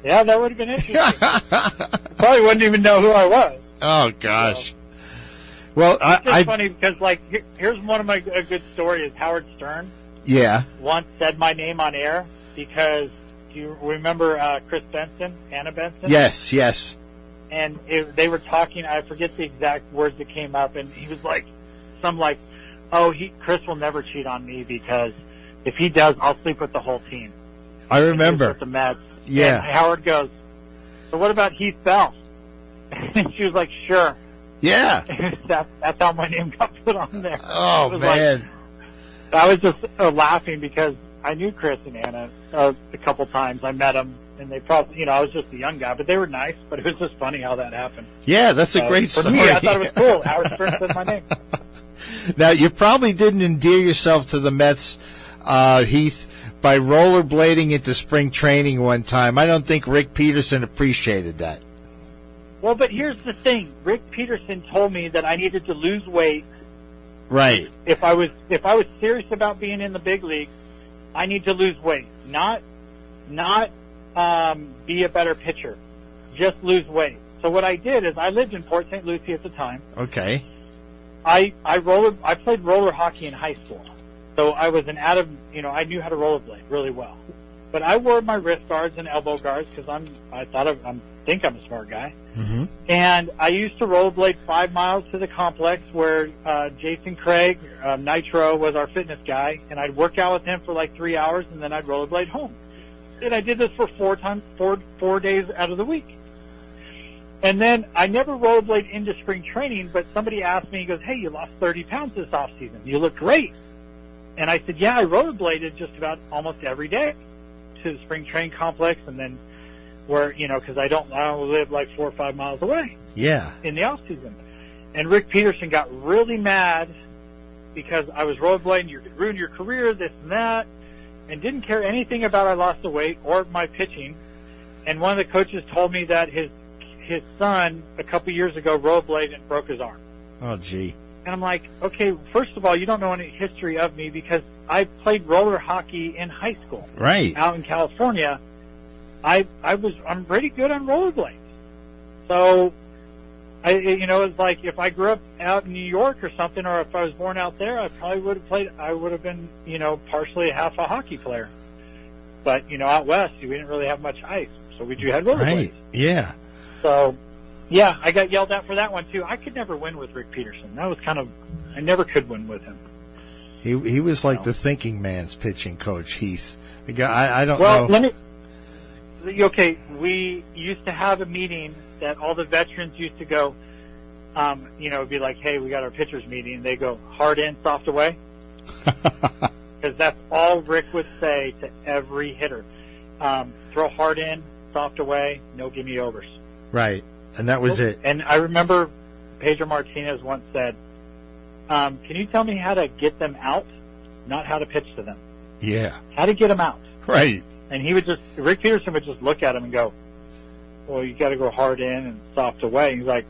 Yeah, that would have been interesting. [LAUGHS] Probably wouldn't even know who I was. oh gosh. Well, I, It's I funny because like here- here's one of my a good story is Howard Stern yeah once said my name on air because Do you remember uh, Chris Benson, Anna Benson? Yes, yes. And it, they were talking. I forget the exact words that came up, and he was like, "Some like, oh, he Chris will never cheat on me because if he does, I'll sleep with the whole team." I And he was remember. with the Mets. Yeah. And Howard goes, "So what about Heath Bell?" [LAUGHS] And she was like, "Sure." Yeah. [LAUGHS] that, that's how my name got put on there. Oh was like- man. I was just uh, laughing because I knew Chris and Anna uh, a couple times. I met them, and they probably, you know, I was just a young guy, but they were nice. But it was just funny how that happened. yeah, that's a So, great story. me, I thought it was cool. [LAUGHS] Howard Stern said my name. Now, you probably didn't endear yourself to the Mets, uh, Heath, by rollerblading into spring training one time. I don't think Rick Peterson appreciated that. Well, but here's the thing: Rick Peterson told me that I needed to lose weight Right. if I was if I was serious about being in the big leagues. I need to lose weight, not not um, be a better pitcher, just lose weight. So what I did is I lived in Port St. Lucie at the time. Okay. I I roller I played roller hockey in high school, so I was an out of you know I knew how to rollerblade really well, but I wore my wrist guards and elbow guards because I'm I thought I'm think I'm a smart guy, Mm-hmm. and I used to rollerblade five miles to the complex where uh, Jason Craig uh, Nitro was our fitness guy, and I'd work out with him for like three hours, and then I'd rollerblade home, and I did this for four times four four days out of the week. And then I never rollerblade into spring training, but somebody asked me, he goes, hey, you lost 30 pounds this off season. You look great. And I said, yeah, I rollerbladed just about almost every day to the spring training complex and then where, you know, cause I don't, I don't live like four or five miles away Yeah. in the off season. And Rick Peterson got really mad because I was rollerblading, you could ruin your career, this and that, and didn't care anything about I lost the weight or my pitching. And one of the coaches told me that his his son a couple years ago rollerbladed and broke his arm. Oh, gee. And I'm like, okay, first of all, you don't know any history of me because I played roller hockey in high school Right. out in California. I I was I'm pretty good on rollerblades. So I you know it's like if I grew up out in New York or something, or if I was born out there, I probably would have played. I would have been you know partially half a hockey player. But you know out west we didn't really have much ice, so we do had rollerblades. Right. Yeah. So, yeah, I got yelled at for that one too. I could never win with Rick Peterson. That was kind of, I never could win with him. He he was like the thinking man's pitching coach, Heath. I, I don't Well, know. let me. Okay, we used to have a meeting that all the veterans used to go. Um, you know, it'd be like, "Hey, we got our pitchers meeting." They go hard in, soft away, [LAUGHS] because that's all Rick would say to every hitter. Um, throw hard in, soft away, no gimme overs. right. And that was it. And I remember Pedro Martinez once said, um, "Can you tell me how to get them out, not how to pitch to them? Yeah. How to get them out?" Right. And he would just Rick Peterson would just look at him and go, "Well, you got to go hard in and soft away." And he's like,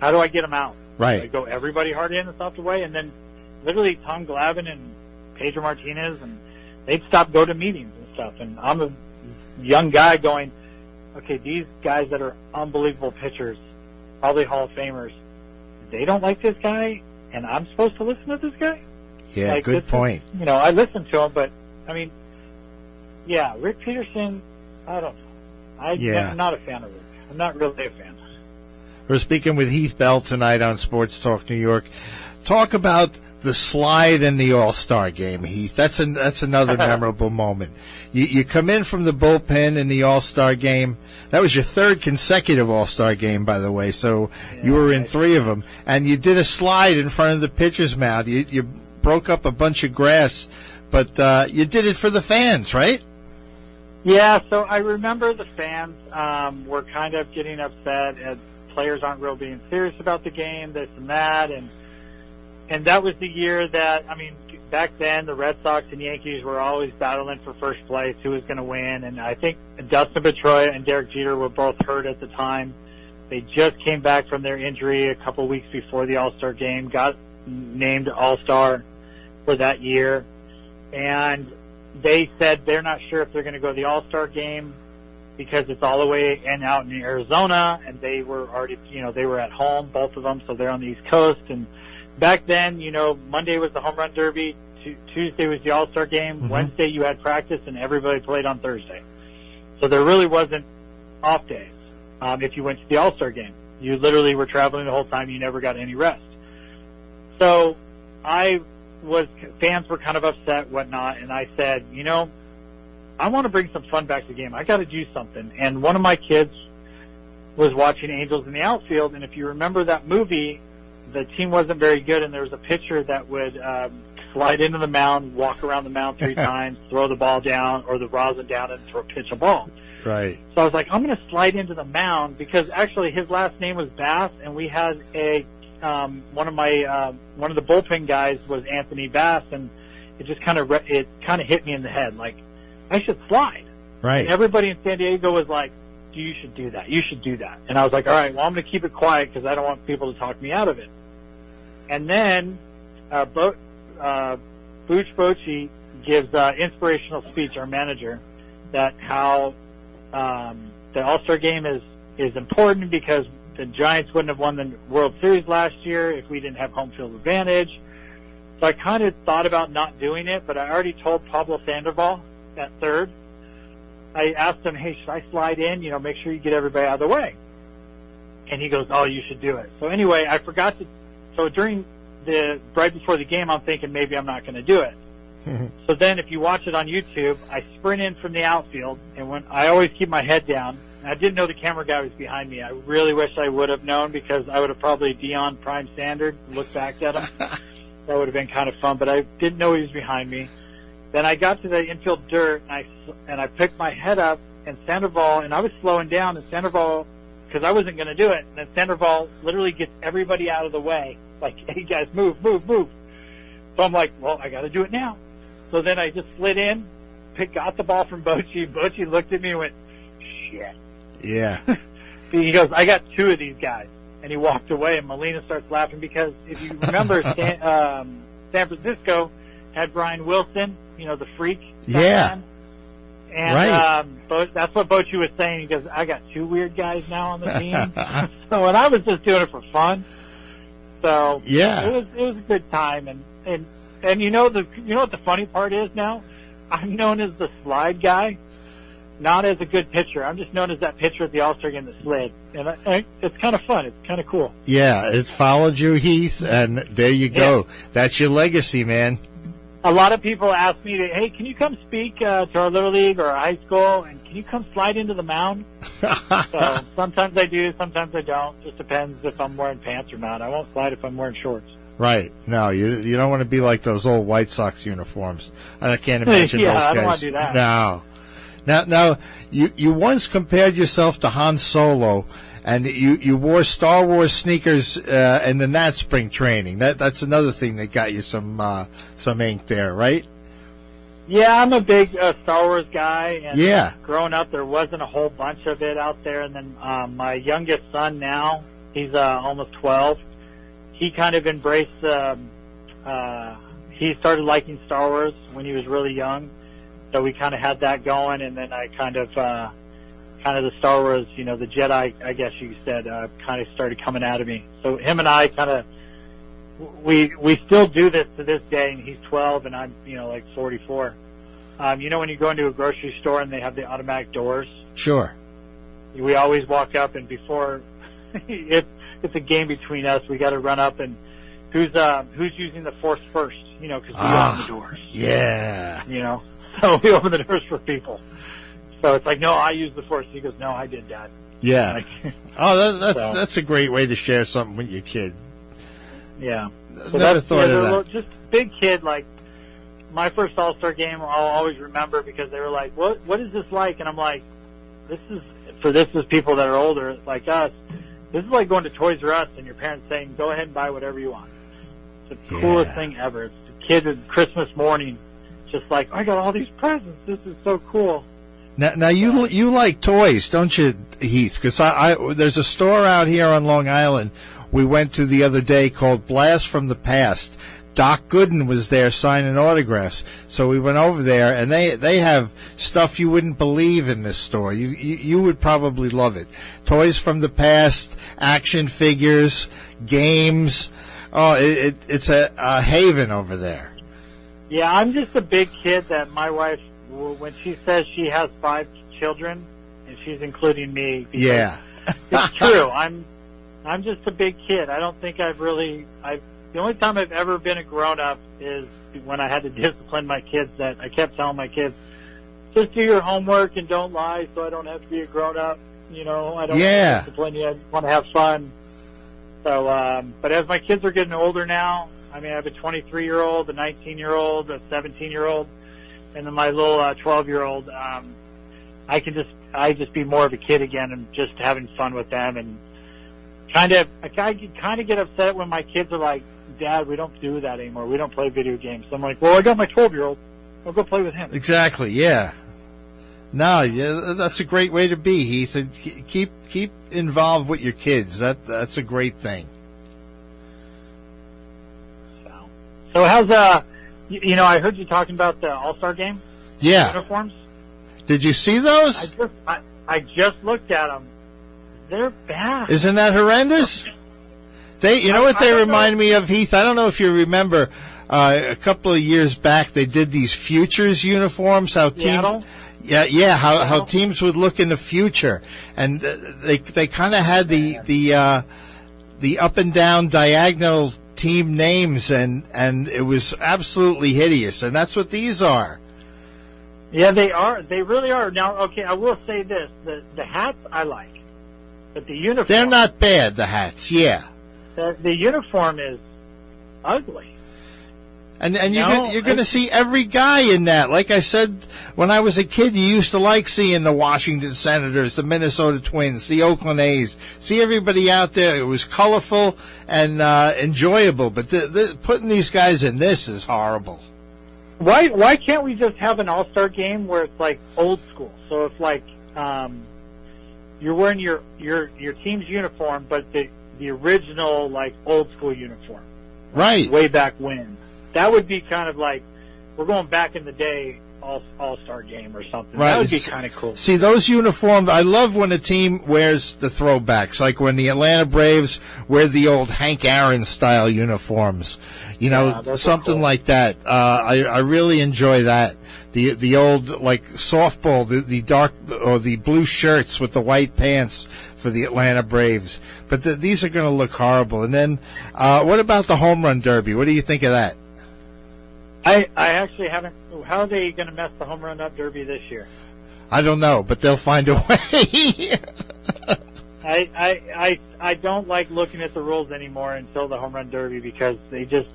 "How do I get him out? Do I Right. go everybody hard in and soft away?" And then literally Tom Glavine and Pedro Martinez and they'd stop go to meetings and stuff. And I'm a young guy going, "Okay, these guys that are unbelievable pitchers, probably Hall of Famers, they don't like this guy, and I'm supposed to listen to this guy." Yeah. Like, good this is- point. you know, I listen to him, but I mean, yeah, Rick Peterson, I don't know. I, Yeah. I'm not a fan of Rick. I'm not really a fan. We're speaking with Heath Bell tonight on Sports Talk New York. Talk about the slide in the All Star game, Heath. That's an, that's another [LAUGHS] memorable moment. You, you come in from the bullpen in the All Star game. That was your third consecutive All Star game, by the way. So you were in three of them, and you did a slide in front of the pitcher's mound. You, you broke up a bunch of grass, but uh, you did it for the fans, right? Yeah, so I remember the fans um, were kind of getting upset as players aren't real being serious about the game, this and that, and and that was the year that I mean, back then the Red Sox and Yankees were always battling for first place, who was going to win, and I think Dustin Pedroia and Derek Jeter were both hurt at the time. They just came back from their injury a couple weeks before the All Star game, got named All Star for that year, and they said they're not sure if they're going to go to the All Star game because it's all the way and out in Arizona, and they were already, you know, they were at home, both of them, so they're on the East Coast. And back then, you know, Monday was the home run derby, Tu- Tuesday was the All Star game. Mhm. Wednesday you had practice, and everybody played on Thursday. So there really wasn't off days um, if you went to the All Star game. You literally were traveling the whole time. You never got any rest. So I was fans were kind of upset, whatnot, and I said, you know, I want to bring some fun back to the game. I got to do something. And one of my kids was watching Angels in the outfield, and if you remember that movie, the team wasn't very good, and there was a pitcher that would um, slide into the mound, walk around the mound three [LAUGHS] times, throw the ball down or the rosin down, and throw pitch a ball. Right. So I was like, I'm going to slide into the mound because actually his last name was Bass, and we had a um, one of my uh, one of the bullpen guys was Anthony Bass, and it just kind of re- it kind of hit me in the head like I should slide. Right. And everybody in San Diego was like, "You should do that. You should do that." And I was like, "All right, well, I'm going to keep it quiet because I don't want people to talk me out of it." And then, uh, Bo- uh, Booch Bochy gives uh, inspirational speech. Our manager that how um, the All Star game is is important because the Giants wouldn't have won the World Series last year if we didn't have home field advantage. So I kind of thought about not doing it, but I already told Pablo Sandoval at third. I asked him, "Hey, should I slide in? You know, make sure you get everybody out of the way." And he goes, "Oh, you should do it." So anyway, I forgot to. So during the right before the game, I'm thinking maybe I'm not going to do it. [LAUGHS] So then, if you watch it on YouTube, I sprint in from the outfield, and when I always keep my head down. I didn't know the camera guy was behind me. I really wish I would have known because I would have probably Dion Prime Standard looked back at him. [LAUGHS] that would have been kind of fun, but I didn't know he was behind me. Then I got to the infield dirt, and I and I picked my head up, and Sandoval, and I was slowing down, and Sandoval, because I wasn't going to do it, and then Sandoval literally gets everybody out of the way, like, [LAUGHS] "Hey guys, move, move, move." So I'm like, "Well, I got to do it now." So then I just slid in, pick, got the ball from Bochy. Bochy looked at me and went, "Shit." Yeah. [LAUGHS] He goes, I got two of these guys. And he walked away, and Molina starts laughing because if you remember, [LAUGHS] San, um, San Francisco had Brian Wilson, you know, the freak. Yeah. Batman. And Right. um, Bo- that's what Bochy was saying. He goes, I got two weird guys now on the [LAUGHS] team. so, and I was just doing it for fun. So Yeah. it was it was a good time, and and and you know the you know what the funny part is now, I'm known as the slide guy, not as a good pitcher. I'm just known as that pitcher at the All Star game that slid, and I, I, it's kind of fun. It's kind of cool. Yeah. It followed you, Heath, and there you go. That's your legacy, man. A lot of people ask me to, hey, can you come speak uh, to our little league or our high school, and can you come slide into the mound? [LAUGHS] So sometimes I do, sometimes I don't. Just depends if I'm wearing pants or not. I won't slide if I'm wearing shorts. Right. No, you you don't want to be like those old White Sox uniforms. I can't [LAUGHS] imagine Yeah, those guys. I don't wanna do that. No. Now, now, you you once compared yourself to Han Solo, and you you wore Star Wars sneakers uh, in the Nat spring training. That that's another thing that got you some uh, some ink there, right? Yeah, I'm a big uh, Star Wars guy, and Yeah. growing up, there wasn't a whole bunch of it out there. And then um, my youngest son now, he's uh, almost 12. He kind of embraced. Um, uh, he started liking Star Wars when he was really young, so we kind of had that going. And then I kind of, uh, kind of the Star Wars, you know, the Jedi, I guess you said, uh, kind of started coming out of me. So him and I kind of. We we still do this to this day, and he's 12, and I'm you know like 44. Um, you know when you go into a grocery store and they have the automatic doors, Sure. we always walk up and before [LAUGHS] it's it's a game between us. We got to run up and who's uh, who's using the force first, you know, because we Ah. open the doors, Yeah. you know. So we open the doors for people. So it's like, no, I use the force. He goes, no, I did that. Yeah. Like, [LAUGHS] Oh, that, that's So- that's a great way to share something with your kid. yeah. So Never that's thought yeah, of that. little- just big kid like my first All Star game. I'll always remember because they were like, "What what is this like?" And I'm like, "This is for this is people that are older like us. This is like going to Toys R Us and your parents saying, "Go ahead and buy whatever you want." It's the Yeah. coolest thing ever. It's the kid at Christmas morning, just like I got all these presents. This is so cool. Now, now you you like toys, don't you, Heath? Because I, I there's a store out here on Long Island we went to the other day called Blast from the Past. Doc Gooden was there signing autographs, so we went over there, and they they have stuff you wouldn't believe in this store. You you, you would probably love it. Toys from the past, action figures, games. Oh, it, it, it's a, a haven over there. Yeah, I'm just a big kid that my wife, when she says she has five children, and she's including me. Yeah. [LAUGHS] it's true. I'm, I'm just a big kid. I don't think I've really, I. The only time I've ever been a grown up is when I had to [LAUGHS] discipline my kids. That I kept telling my kids, just do your homework and don't lie, so I don't have to be a grown up. You know, I don't Yeah. discipline you. I just want to have fun. So, um, but as my kids are getting older now, I mean, I have a 23 year old, a 19 year old, a 17 year old, and then my little uh, 12 year old. Um, I can just, I just be more of a kid again and just having fun with them and kind of, I kind of get upset when my kids are like, Dad, we don't do that anymore. We don't play video games. So I'm like, well, I got my 12 year old. I'll go play with him. Exactly. Yeah. No, yeah, that's a great way to be. And ke- Keep keep involved with your kids. That that's a great thing. So, so how's uh, you, you know, I heard you talking about the All Star game Yeah. uniforms. Did you see those? I just, I, I just looked at them. They're bad. Isn't that horrendous? They, you know I- what they remind know. me of, Heath? I don't know if you remember. Uh, a couple of years back, they did these futures uniforms. How team, Seattle? yeah, yeah, how how teams would look in the future, and uh, they they kind of had the the uh, the up and down diagonal team names, and and it was absolutely hideous. And that's what these are. Yeah, they are. They really are. Now, okay, I will say this: the the hats I like, but the uniform. They're not bad. The hats, yeah. The, the uniform is ugly. And and you're No, gonna, you're going to see every guy in that. Like I said, when I was a kid, you used to like seeing the Washington Senators, the Minnesota Twins, the Oakland A's. See everybody out there. It was colorful and uh, enjoyable. But the, the, putting these guys in this is horrible. Why why can't we just have an all star game where it's like old school? So it's like um, you're wearing your your your team's uniform, but the the original like old school uniform, Right. way back when. That would be kind of like we're going back in the day all all star game or something. Right. That would be kind of cool. See those uniforms. I love when a team wears the throwbacks, like when the Atlanta Braves wear the old Hank Aaron style uniforms. You know, Yeah, something cool. like that. Uh, I I really enjoy that. The the old like softball, the the dark or the blue shirts with the white pants for the Atlanta Braves. But the, these are going to look horrible. And then, uh, what about the home run derby? What do you think of that? I I actually haven't. How are they going to mess the home run up derby this year? I don't know, but they'll find a [LAUGHS] way. I, I, I, I don't like looking at the rules anymore until the home run derby because they just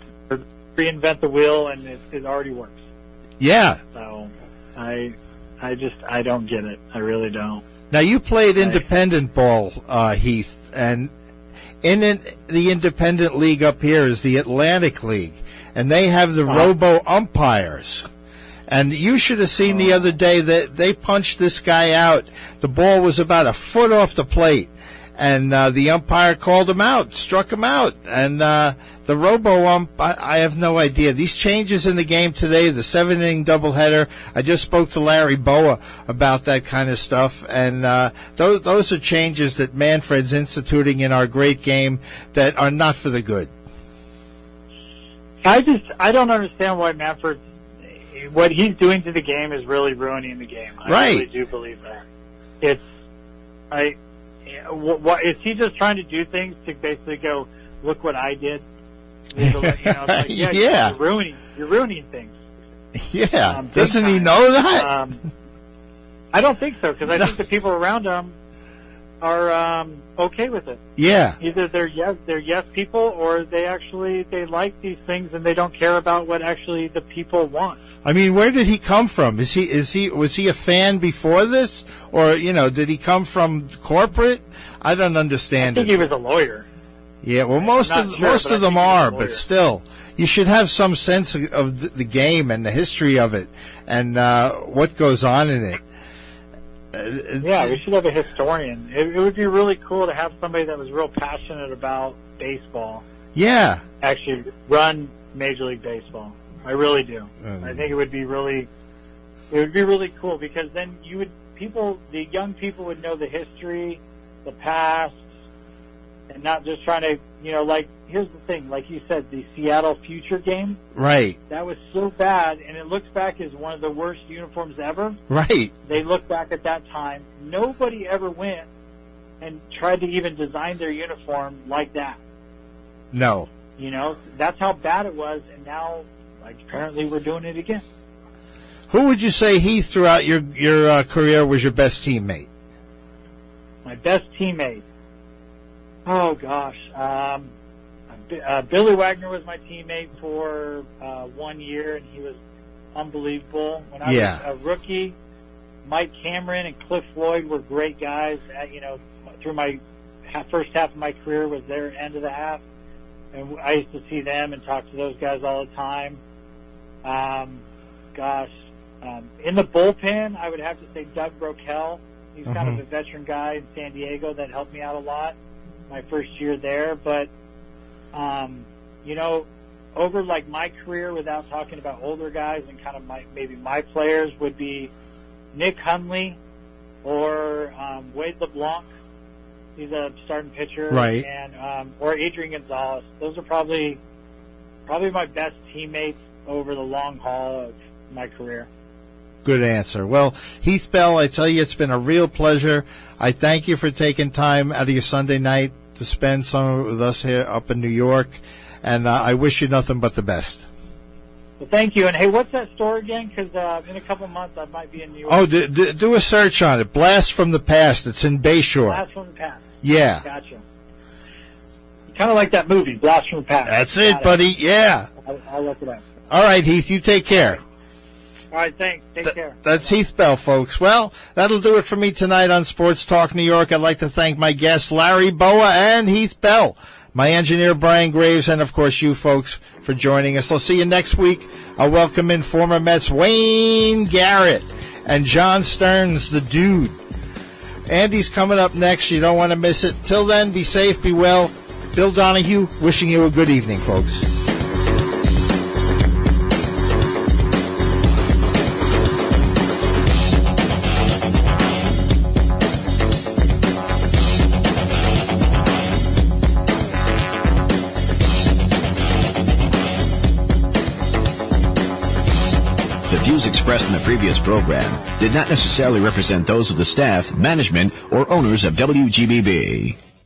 reinvent the wheel and it, it already works. yeah. So I, I just, I don't get it. I really don't. Now you played independent ball, uh, Heath, and in it, the independent league up here is the Atlantic League, and they have the robo umpires. And you should have seen the other day that they punched this guy out. The ball was about a foot off the plate, and uh, the umpire called him out, struck him out. And uh, the robo ump, I, I have no idea. These changes in the game today, the seven inning doubleheader. I just spoke to Larry Bowa about that kind of stuff, and uh, those those are changes that Manfred's instituting in our great game that are not for the good. I just, I don't understand why Manfred, what he's doing to the game is really ruining the game. I Right. really do believe that. It's, I, what, is he just trying to do things to basically go, look what I did? You know, like, [LAUGHS] yeah, Yeah. You're ruining, you're ruining things. Yeah, Um, doesn't he know that? Um, I don't think so because I think the [LAUGHS] people around him are um, okay with it. yeah. Either they're yes, they're yes people, or they actually they like these things and they don't care about what actually the people want. I mean, where did he come from? Is he is he was he a fan before this, or you know, did he come from corporate? I don't understand I think it. he was a lawyer. yeah, well, most of sure, most I of them think he was a are, but still, you should have some sense of- the game and the history of it and uh, what goes on in it. Yeah, we should have a historian. It, it would be really cool to have somebody that was real passionate about baseball yeah, actually run Major League Baseball. I really do. Um, I think it would be really, it would be really cool because then you would people, the young people would know the history, the past, and not just trying to, you know, like here's the thing, like you said, the Seattle Future game Right. that was so bad, and it looks back as one of the worst uniforms ever. Right. They look back at that time. Nobody ever went and tried to even design their uniform like that. No. You know, that's how bad it was, and now, like, apparently we're doing it again. Who would you say Heath throughout your your uh, career was your best teammate? My best teammate. Oh gosh, um, uh, Billy Wagner was my teammate for uh, one year, and he was unbelievable. When I Yeah. was a rookie, Mike Cameron and Cliff Floyd were great guys. Uh, you know, through my first half of my career was their end of the half, and I used to see them and talk to those guys all the time. Um, gosh, um, in the bullpen, I would have to say Doug Brocail. He's kind of Mhm. a veteran guy in San Diego that helped me out a lot my first year there. But, um, you know, over like my career, without talking about older guys and kind of my maybe my players would be Nick Hundley or um, Wade LeBlanc. He's a starting pitcher, Right. And um, or Adrian Gonzalez. Those are probably probably my best teammates over the long haul of my career. Good answer. Well, Heath Bell, I tell you, it's been a real pleasure. I thank you for taking time out of your Sunday night to spend some with us here up in New York, and uh, I wish you nothing but the best. Well, thank you. And hey, what's that store again? Because uh, in a couple months I might be in New York. Oh, d- d- do a search on it. Blast from the Past. It's in Bayshore. Blast from the past. Yeah. Gotcha. Kind of like that movie, Blast from the Past. That's it, Got buddy. Yeah. I'll, I'll look it up. All right, Heath, you take care. All right, thanks. Take Th- care. That's Heath Bell, folks. Well, that'll do it for me tonight on Sports Talk New York. I'd like to thank my guests, Larry Bowa and Heath Bell, my engineer, Brian Graves, and of course you folks for joining us. I'll see you next week. I'll welcome in former Mets Wayne Garrett and John Stearns, the dude. Andy's coming up next. You don't want to miss it. Till then, be safe, be well. Bill Donahue wishing you a good evening, folks. Views expressed in the previous program did not necessarily represent those of the staff, management, or owners of WGBB.